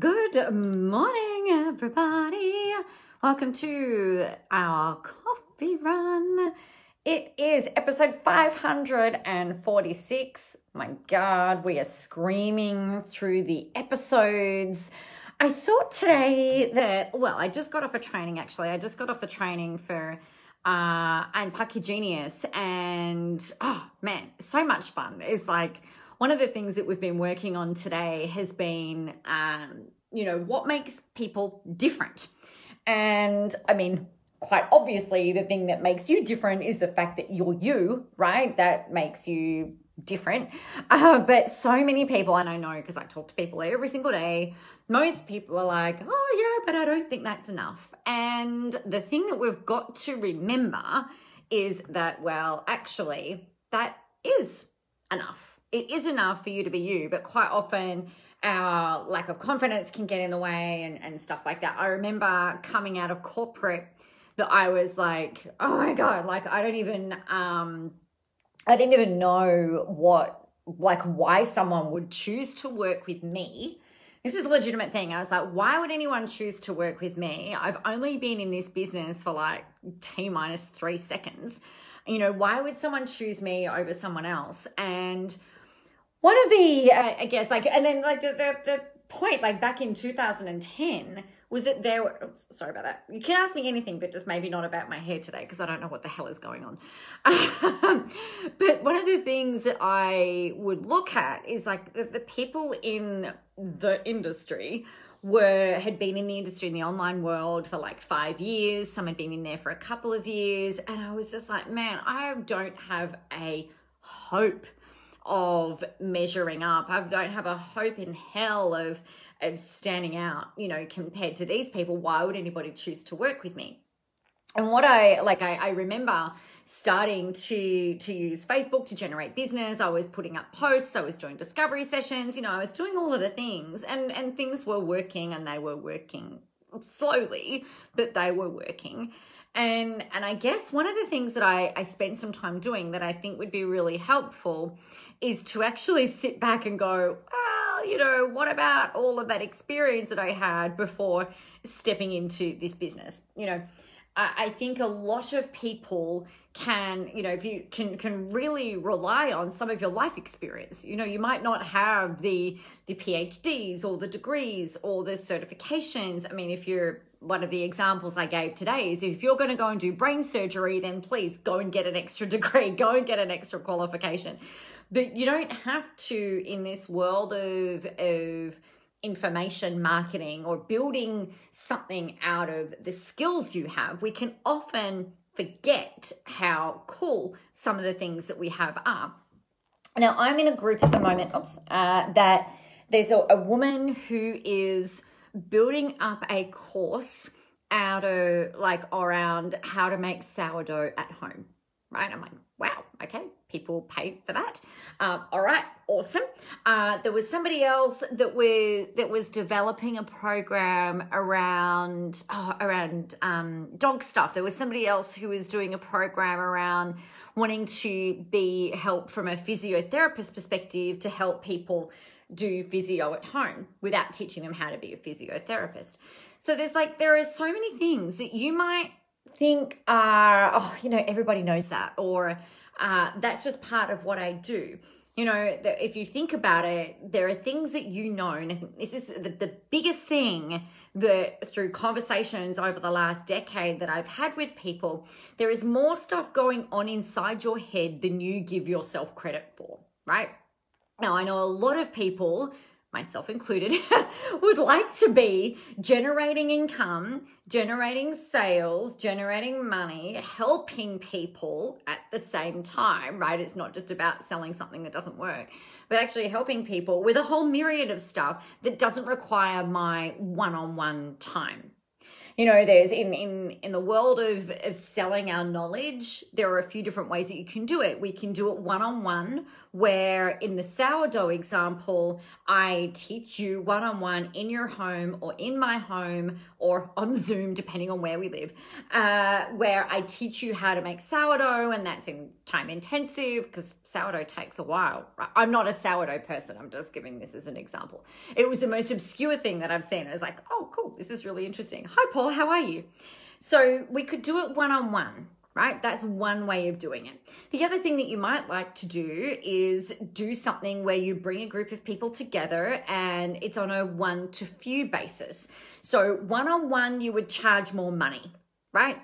Good morning, everybody. Welcome to our coffee run. It is episode 546. My God, we are screaming through the episodes. I thought today that, well, I just got off a training actually. I just got off the training for uh, Unpack Your Genius, and oh man, so much fun. It's like one of the things that we've been working on today has been, um, you know, what makes people different. And I mean, quite obviously, the thing that makes you different is the fact that you're you, right? That makes you different. Uh, but so many people, and I know because I talk to people every single day, most people are like, oh, yeah, but I don't think that's enough. And the thing that we've got to remember is that, well, actually, that is enough it is enough for you to be you, but quite often our lack of confidence can get in the way and, and stuff like that. I remember coming out of corporate that I was like, oh my God, like I don't even um I didn't even know what like why someone would choose to work with me. This is a legitimate thing. I was like, why would anyone choose to work with me? I've only been in this business for like T minus three seconds. You know, why would someone choose me over someone else? And one of the uh, i guess like and then like the, the the point like back in 2010 was that there were oops, sorry about that. You can ask me anything but just maybe not about my hair today because i don't know what the hell is going on. But one of the things that i would look at is like the, the people in the industry were had been in the industry in the online world for like five years. Some had been in there for a couple of years. And i was just like man i don't have a hope of measuring up. I don't have a hope in hell of of standing out, you know, compared to these people. Why would anybody choose to work with me? And what I like, I, I remember starting to to use Facebook to generate business. I was putting up posts. I was doing discovery sessions. You know, I was doing all of the things, and and things were working, and they were working slowly, but they were working. And and I guess one of the things that I, I spent some time doing that I think would be really helpful is to actually sit back and go, well, you know, what about all of that experience that I had before stepping into this business? You know, I think a lot of people can, you know, if you can can really rely on some of your life experience. You know, you might not have the the PhDs or the degrees or the certifications. I mean, if you're one of the examples I gave today is if you're going to go and do brain surgery, then please go and get an extra degree, go and get an extra qualification. But you don't have to in this world of of information marketing or building something out of the skills you have. We can often forget how cool some of the things that we have are. Now, I'm in a group at the moment oops, uh, that there's a, a woman who is building up a course out of like around how to make sourdough at home, right? I'm like, wow, okay, people pay for that. Um, all right, awesome. Uh, there was somebody else that was that was developing a program around oh, around um, dog stuff. There was somebody else who was doing a program around wanting to be help from a physiotherapist perspective to help people do physio at home without teaching them how to be a physiotherapist. So there's like there are so many things that you might think are oh you know everybody knows that or uh, that's just part of what I do. You know, if you think about it, there are things that you know, and I think this is the, the biggest thing that through conversations over the last decade that I've had with people, there is more stuff going on inside your head than you give yourself credit for, right? Now, I know a lot of people myself included, would like to be generating income, generating sales, generating money, helping people at the same time, right? It's not just about selling something that doesn't work, but actually helping people with a whole myriad of stuff that doesn't require my one on one time you know there's in in in the world of, of selling our knowledge there are a few different ways that you can do it. We can do it one on one where in the sourdough example, I teach you one on one in your home or in my home or on Zoom, depending on where we live, uh, where I teach you how to make sourdough, and that's in time intensive because sourdough takes a while. I'm not a sourdough person. I'm just giving this as an example. It was the most obscure thing that I've seen. I was like, oh, cool. This is really interesting. Hi, Paul. How are you? So we could do it one on one right? That's one way of doing it. The other thing that you might like to do is do something where you bring a group of people together and it's on a one to few basis. So, one on one, you would charge more money, right?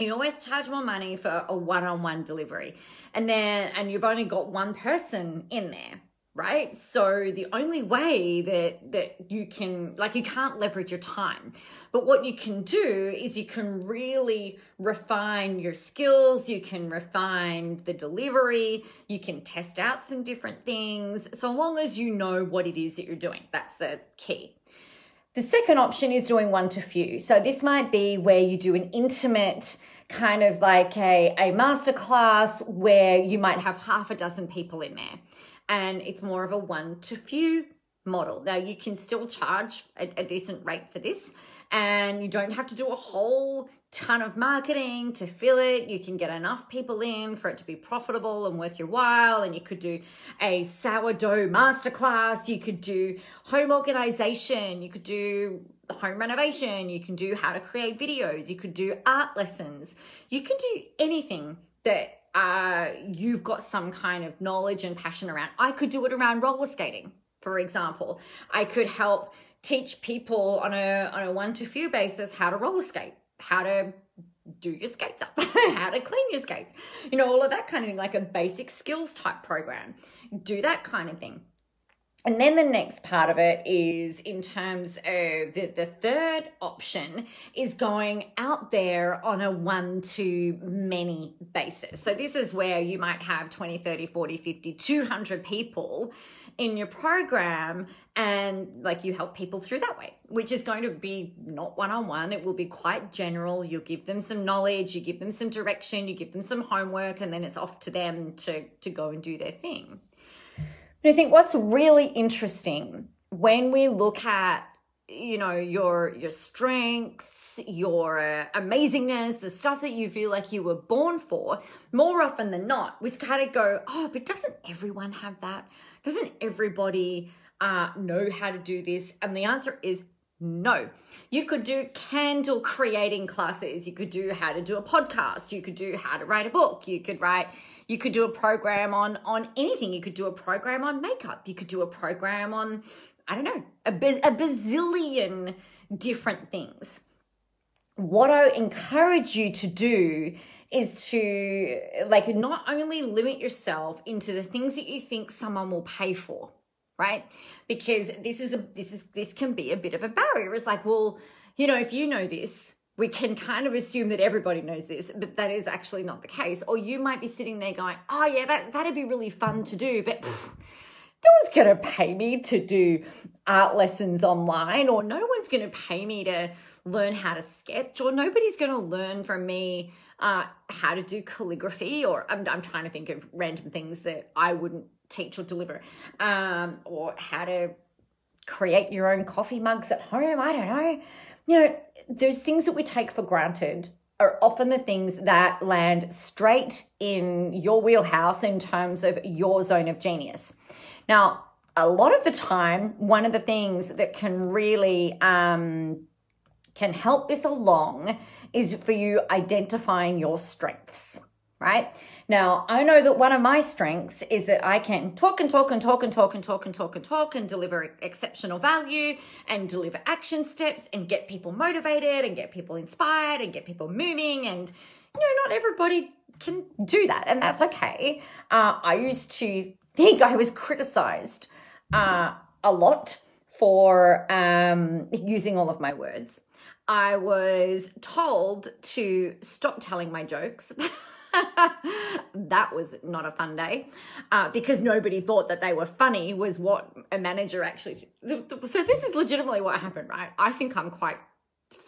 You always charge more money for a one on one delivery. And then, and you've only got one person in there right? So the only way that that you can like you can't leverage your time. But what you can do is you can really refine your skills you can refine the delivery you can test out some different things so long as you know what it is that you're doing. That's the key. The second option is doing one to few. So this might be where you do an intimate kind of like a, a masterclass where you might have half a dozen people in there and it's more of a one to few model. Now, you can still charge a, a, decent rate for this, and you don't have to do a whole ton of marketing to fill it. You can get enough people in for it to be profitable and worth your while. And you could do a sourdough masterclass, you could do home organization, you could do home renovation, you can do how to create videos, you could do art lessons, you can do anything that uh, you've got some kind of knowledge and passion around. I could do it around roller skating, for example. I could help teach people on a on a one to few basis how to roller skate, how to do your skates up, how to clean your skates, you know, all of that kind of thing, like a basic skills type program. Do that kind of thing. And then the next part of it is in terms of the, the third option is going out there on a one to many basis. So this is where you might have 20, 30, 40, 50, 200 people in your program and like you help people through that way which is going to be not one-on-one. It will be quite general. You'll give them some knowledge you give them some direction you give them some homework and then it's off to them to to go and do their thing. I think what's really interesting when we look at you know your your strengths your uh, amazingness the stuff that you feel like you were born for more often than not we kind of go oh but doesn't everyone have that doesn't everybody uh, know how to do this and the answer is no. You could do candle creating classes. You could do how to do a podcast. You could do how to write a book. You could write, you could do a program on on anything. You could do a program on makeup. You could do a program on, I don't know, a, a bazillion different things. What I encourage you to do is to like not only limit yourself into the things that you think someone will pay for right? Because this is a this is this can be a bit of a barrier. It's like, well, you know, if you know this, we can kind of assume that everybody knows this, but that is actually not the case. Or you might be sitting there going, oh yeah, that that'd be really fun to do, but pff, no one's going to pay me to do art lessons online, or no one's going to pay me to learn how to sketch, or nobody's going to learn from me uh, how to do calligraphy, or I'm, I'm trying to think of random things that I wouldn't teach or deliver, um, or how to create your own coffee mugs at home. I don't know. You know, those things that we take for granted are often the things that land straight in your wheelhouse in terms of your zone of genius. Now, a lot of the time, one of the things that can really um, can help this along is for you identifying your strengths right? Now, I know that one of my strengths is that I can talk and talk and talk and talk and talk and talk and talk and deliver exceptional value and deliver action steps and get people motivated and get people inspired and get people moving. And, you know, not everybody can do that, and that's okay. Uh, I used to think I was criticized uh, a lot for um, using all of my words. I was told to stop telling my jokes. that was not a fun day uh, because nobody thought that they were funny was what a manager actually so this is legitimately what happened right i think i'm quite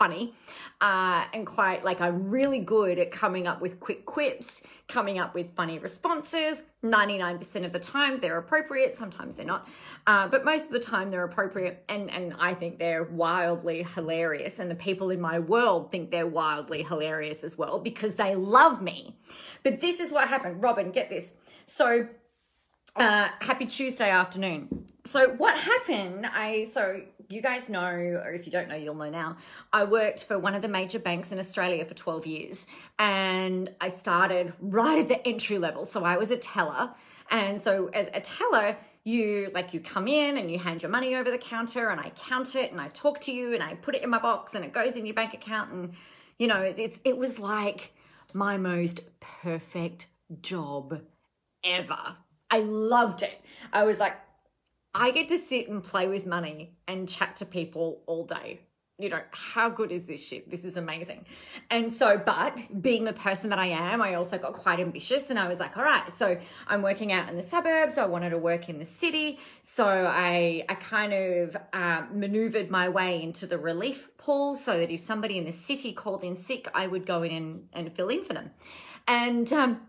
funny uh, and quite like I'm really good at coming up with quick quips, coming up with funny responses. 99% of the time they're appropriate, sometimes they're not, uh, but most of the time they're appropriate. And, and I think they're wildly hilarious. And the people in my world think they're wildly hilarious as well because they love me. But this is what happened. Robin, get this. So, uh, happy Tuesday afternoon. So what happened? I so you guys know, or if you don't know, you'll know now. I worked for one of the major banks in Australia for 12 years, and I started right at the entry level. So I was a teller, and so as a teller, you like you come in and you hand your money over the counter, and I count it, and I talk to you, and I put it in my box, and it goes in your bank account, and you know, it's, it was like my most perfect job ever. I loved it. I was like, I get to sit and play with money and chat to people all day. You know, how good is this shit? This is amazing. And so, but being the person that I am, I also got quite ambitious and I was like, all right, so I'm working out in the suburbs. I wanted to work in the city. So I, I kind of uh, maneuvered my way into the relief pool so that if somebody in the city called in sick, I would go in and, and fill in for them. And, um,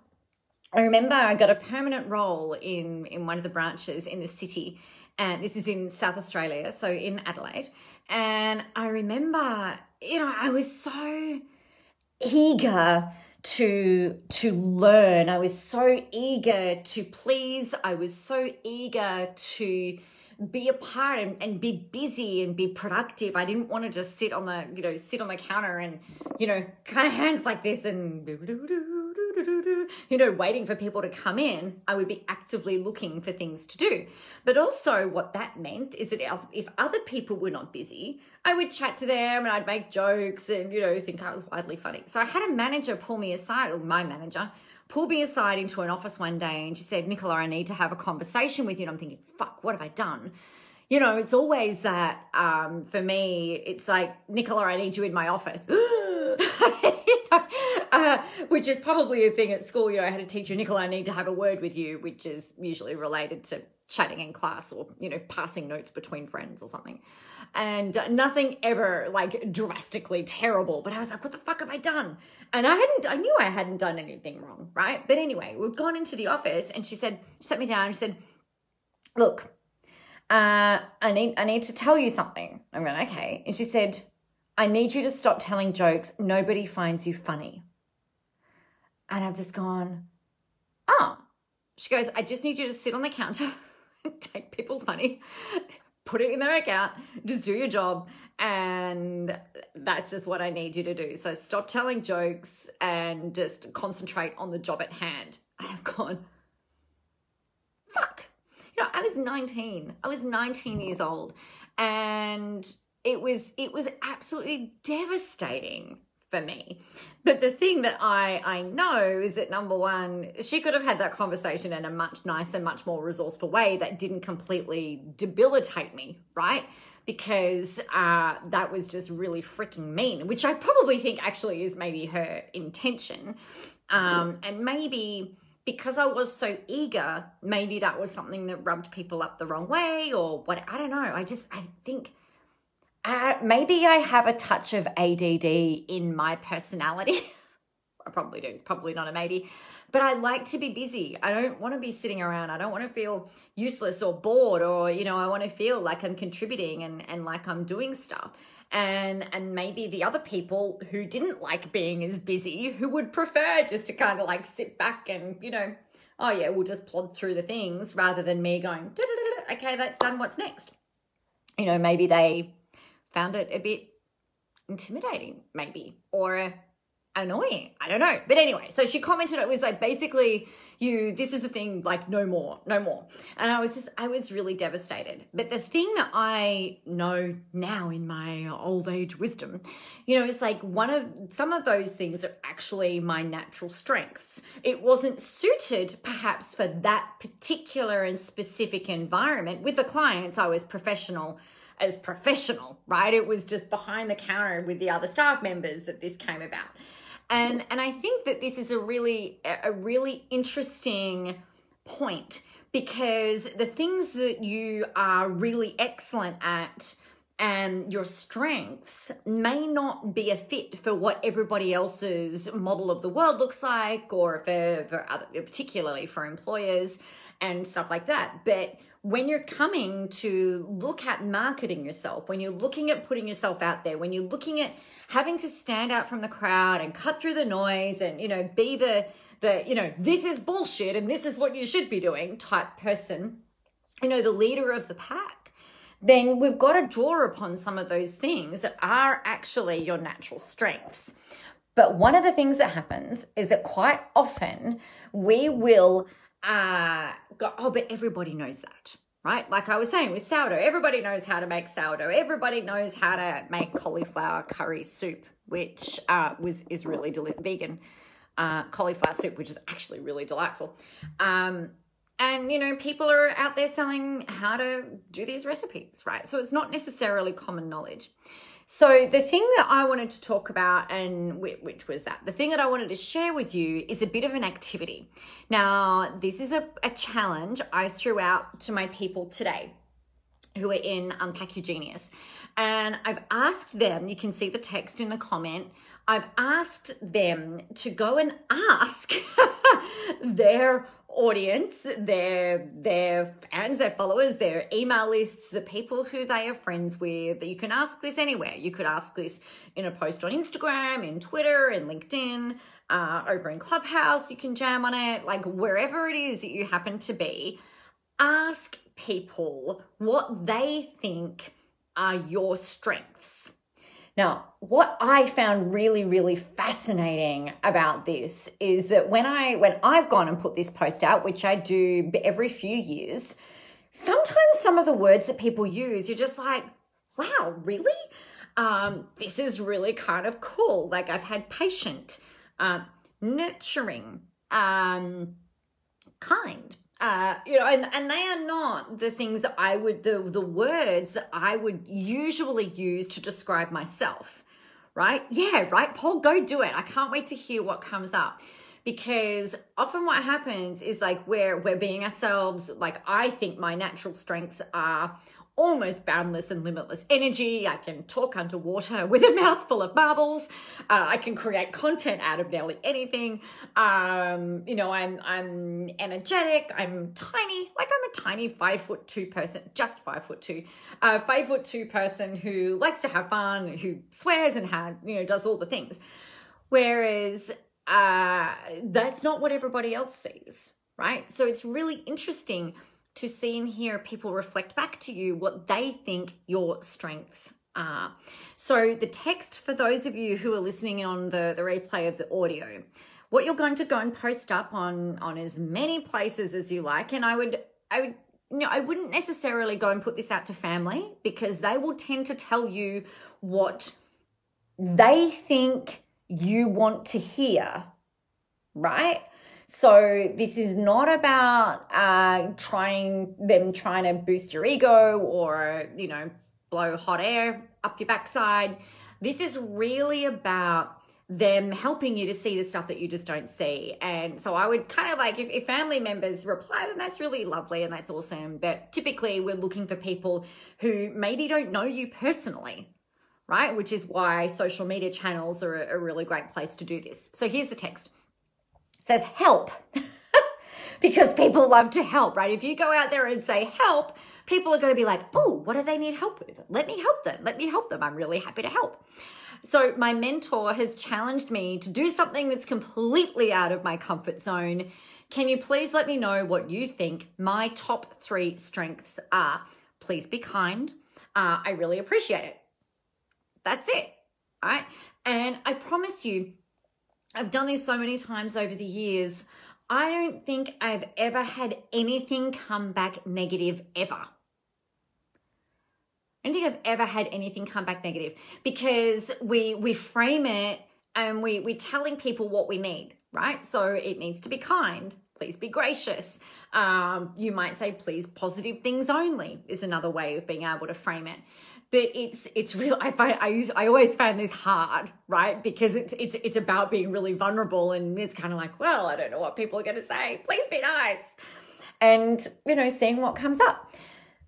I remember I got a permanent role in in one of the branches in the city, and this is in South Australia, so in Adelaide. And I remember, you know, I was so eager to to learn. I was so eager to please. I was so eager to be a part and, and be busy and be productive. I didn't want to just sit on the, you know, sit on the counter and, you know, kind of hands like this and you know, waiting for people to come in, I would be actively looking for things to do. But also, what that meant is that if other people were not busy, I would chat to them and I'd make jokes and, you know, think I was widely funny. So I had a manager pull me aside, or my manager, pulled me aside into an office one day and she said, Nicola, I need to have a conversation with you. And I'm thinking, fuck, what have I done? You know, it's always that um, for me, it's like, Nicola, I need you in my office. uh, which is probably a thing at school. You know, I had a teacher, Nicola, I need to have a word with you, which is usually related to chatting in class or, you know, passing notes between friends or something. And nothing ever like drastically terrible, but I was like, what the fuck have I done? And I hadn't, I knew I hadn't done anything wrong, right? But anyway, we've gone into the office and she said, she sat me down and she said, look, uh, I need, I need to tell you something. I'm going, okay. And she said, I need you to stop telling jokes. Nobody finds you funny. And I've just gone, oh. She goes, I just need you to sit on the counter, take people's money, put it in their account, just do your job. And that's just what I need you to do. So stop telling jokes and just concentrate on the job at hand. I've gone, fuck. You know, I was 19. I was 19 years old. And it was it was absolutely devastating for me. But the thing that I I know is that number one, she could have had that conversation in a much nicer, much more resourceful way that didn't completely debilitate me, right? Because uh, that was just really freaking mean, which I probably think actually is maybe her intention, um, and maybe because I was so eager, maybe that was something that rubbed people up the wrong way, or what I don't know. I just I think uh, maybe I have a touch of ADD in my personality. I probably do. It's probably not a maybe. But I like to be busy. I don't want to be sitting around. I don't want to feel useless or bored or, you know, I want to feel like I'm contributing and, and like I'm doing stuff. And and maybe the other people who didn't like being as busy, who would prefer just to kind of like sit back and, you know, oh yeah, we'll just plod through the things rather than me going, okay, that's done. What's next? You know, maybe they found it a bit intimidating, maybe, or annoying. I don't know. But anyway, so she commented it was like basically you this is the thing like no more, no more. And I was just I was really devastated. But the thing that I know now in my old age wisdom, you know, it's like one of some of those things are actually my natural strengths. It wasn't suited perhaps for that particular and specific environment. With the clients, I was professional as professional, right? It was just behind the counter with the other staff members that this came about. And and I think that this is a really a really interesting point because the things that you are really excellent at and your strengths may not be a fit for what everybody else's model of the world looks like or for, for other, particularly for employers and stuff like that but when you're coming to look at marketing yourself when you're looking at putting yourself out there when you're looking at having to stand out from the crowd and cut through the noise and you know be the the you know this is bullshit and this is what you should be doing type person you know the leader of the pack then we've got to draw upon some of those things that are actually your natural strengths. But one of the things that happens is that quite often we will uh, go, oh, but everybody knows that, right? Like I was saying with sourdough, everybody knows how to make sourdough. Everybody knows how to make cauliflower curry soup, which uh, was is really deli- vegan uh, cauliflower soup, which is actually really delightful. Um, and you know people are out there selling how to do these recipes right so it's not necessarily common knowledge so the thing that i wanted to talk about and which was that the thing that i wanted to share with you is a bit of an activity. Now this is a, a challenge i threw out to my people today who are in unpack your genius. And i've asked them you can see the text in the comment I've asked them to go and ask their audience, their their fans, their followers, their email lists, the people who they are friends with. You can ask this anywhere. You could ask this in a post on Instagram, in Twitter, in LinkedIn, uh, over in Clubhouse. You can jam on it, like wherever it is that you happen to be. Ask people what they think are your strengths now, what I found really, really fascinating about this is that when I when I've gone and put this post out, which I do every few years, sometimes some of the words that people use, you're just like, wow, really? Um, this is really kind of cool. Like I've had patient, uh, nurturing, um, kind, uh, you know, and, and they are not the things that I would, the, the words that I would usually use to describe myself, right? Yeah, right, Paul, go do it. I can't wait to hear what comes up because often what happens is like we're we're being ourselves like i think my natural strengths are almost boundless and limitless energy. I can talk underwater with a mouthful of marbles. Uh, I can create content out of nearly anything. Um, you know, I'm I'm energetic. I'm tiny, like I'm a tiny five foot two person, just five foot two, uh, five foot two person who likes to have fun, who swears and has you know does all the things. Whereas uh, that's not what everybody else sees, right? So it's really interesting to see and hear people reflect back to you what they think your strengths are. So, the text for those of you who are listening on the, the replay of the audio, what you're going to go and post up on on as many places as you like, and I would I would know, I wouldn't necessarily go and put this out to family because they will tend to tell you what they think you want to hear, right? So this is not about uh, trying them trying to boost your ego or you know blow hot air up your backside. This is really about them helping you to see the stuff that you just don't see. And so I would kind of like if, if family members reply, then that's really lovely and that's awesome. But typically we're looking for people who maybe don't know you personally, right? Which is why social media channels are a, a really great place to do this. So here's the text says help. because people love to help, right? If you go out there and say help, people are going to be like, oh, what do they need help with? Let me help them. Let me help them. I'm really happy to help. So, my mentor has challenged me to do something that's completely out of my comfort zone. Can you please let me know what you think my top three strengths are? Please be kind. Uh, I really appreciate it. That's it. All right. And I promise you, I've done this so many times over the years. I don't think I've ever had anything come back negative ever. I don't think I've ever had anything come back negative because we we frame it and we we're telling people what we need, right? So it needs to be kind. Please be gracious. Um, you might say, please, positive things only is another way of being able to frame it but it's it's real i find i use i always find this hard right? Because it's it's it's about being really vulnerable and it's kind of like well i don't know what people are going to say. Please be nice. And you know seeing what comes up.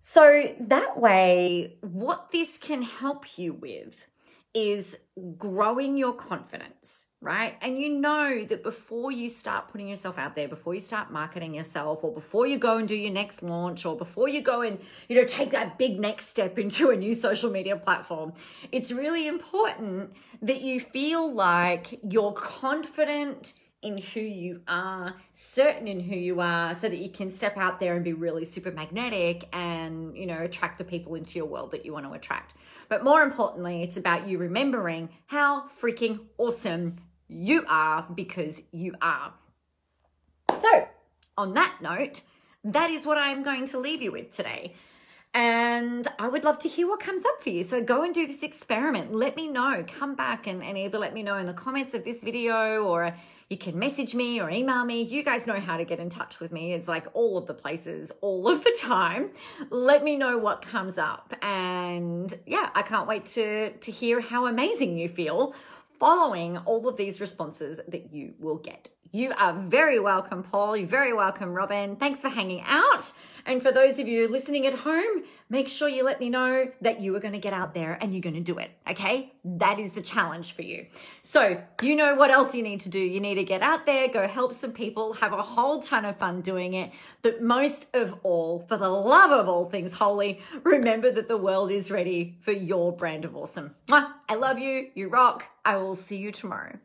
So, that way, what this can help you with is growing your confidence, right? And you know that before you start putting yourself out there, before you start marketing yourself, or before you go and do your next launch, or before you go and, you know, take that big next step into a new social media platform, it's really important that you feel like you're confident in who you are, certain in who you are, so that you can step out there and be really super magnetic and, you know, attract the people into your world that you want to attract. But more importantly, it's about you remembering how freaking awesome you are because you are. So, on that note, that is what I'm going to leave you with today. And I would love to hear what comes up for you. So go and do this experiment. Let me know. Come back and, and either let me know in the comments of this video or you can message me or email me. You guys know how to get in touch with me. It's like all of the places, all of the time. Let me know what comes up. And yeah, I can't wait to, to hear how amazing you feel following all of these responses that you will get. You are very welcome, Paul. You're very welcome, Robin. Thanks for hanging out. And for those of you listening at home, make sure you let me know that you are going to get out there and you're going to do it. Okay. That is the challenge for you. So you know what else you need to do. You need to get out there, go help some people, have a whole ton of fun doing it. But most of all, for the love of all things holy, remember that the world is ready for your brand of awesome. I love you. You rock. I will see you tomorrow.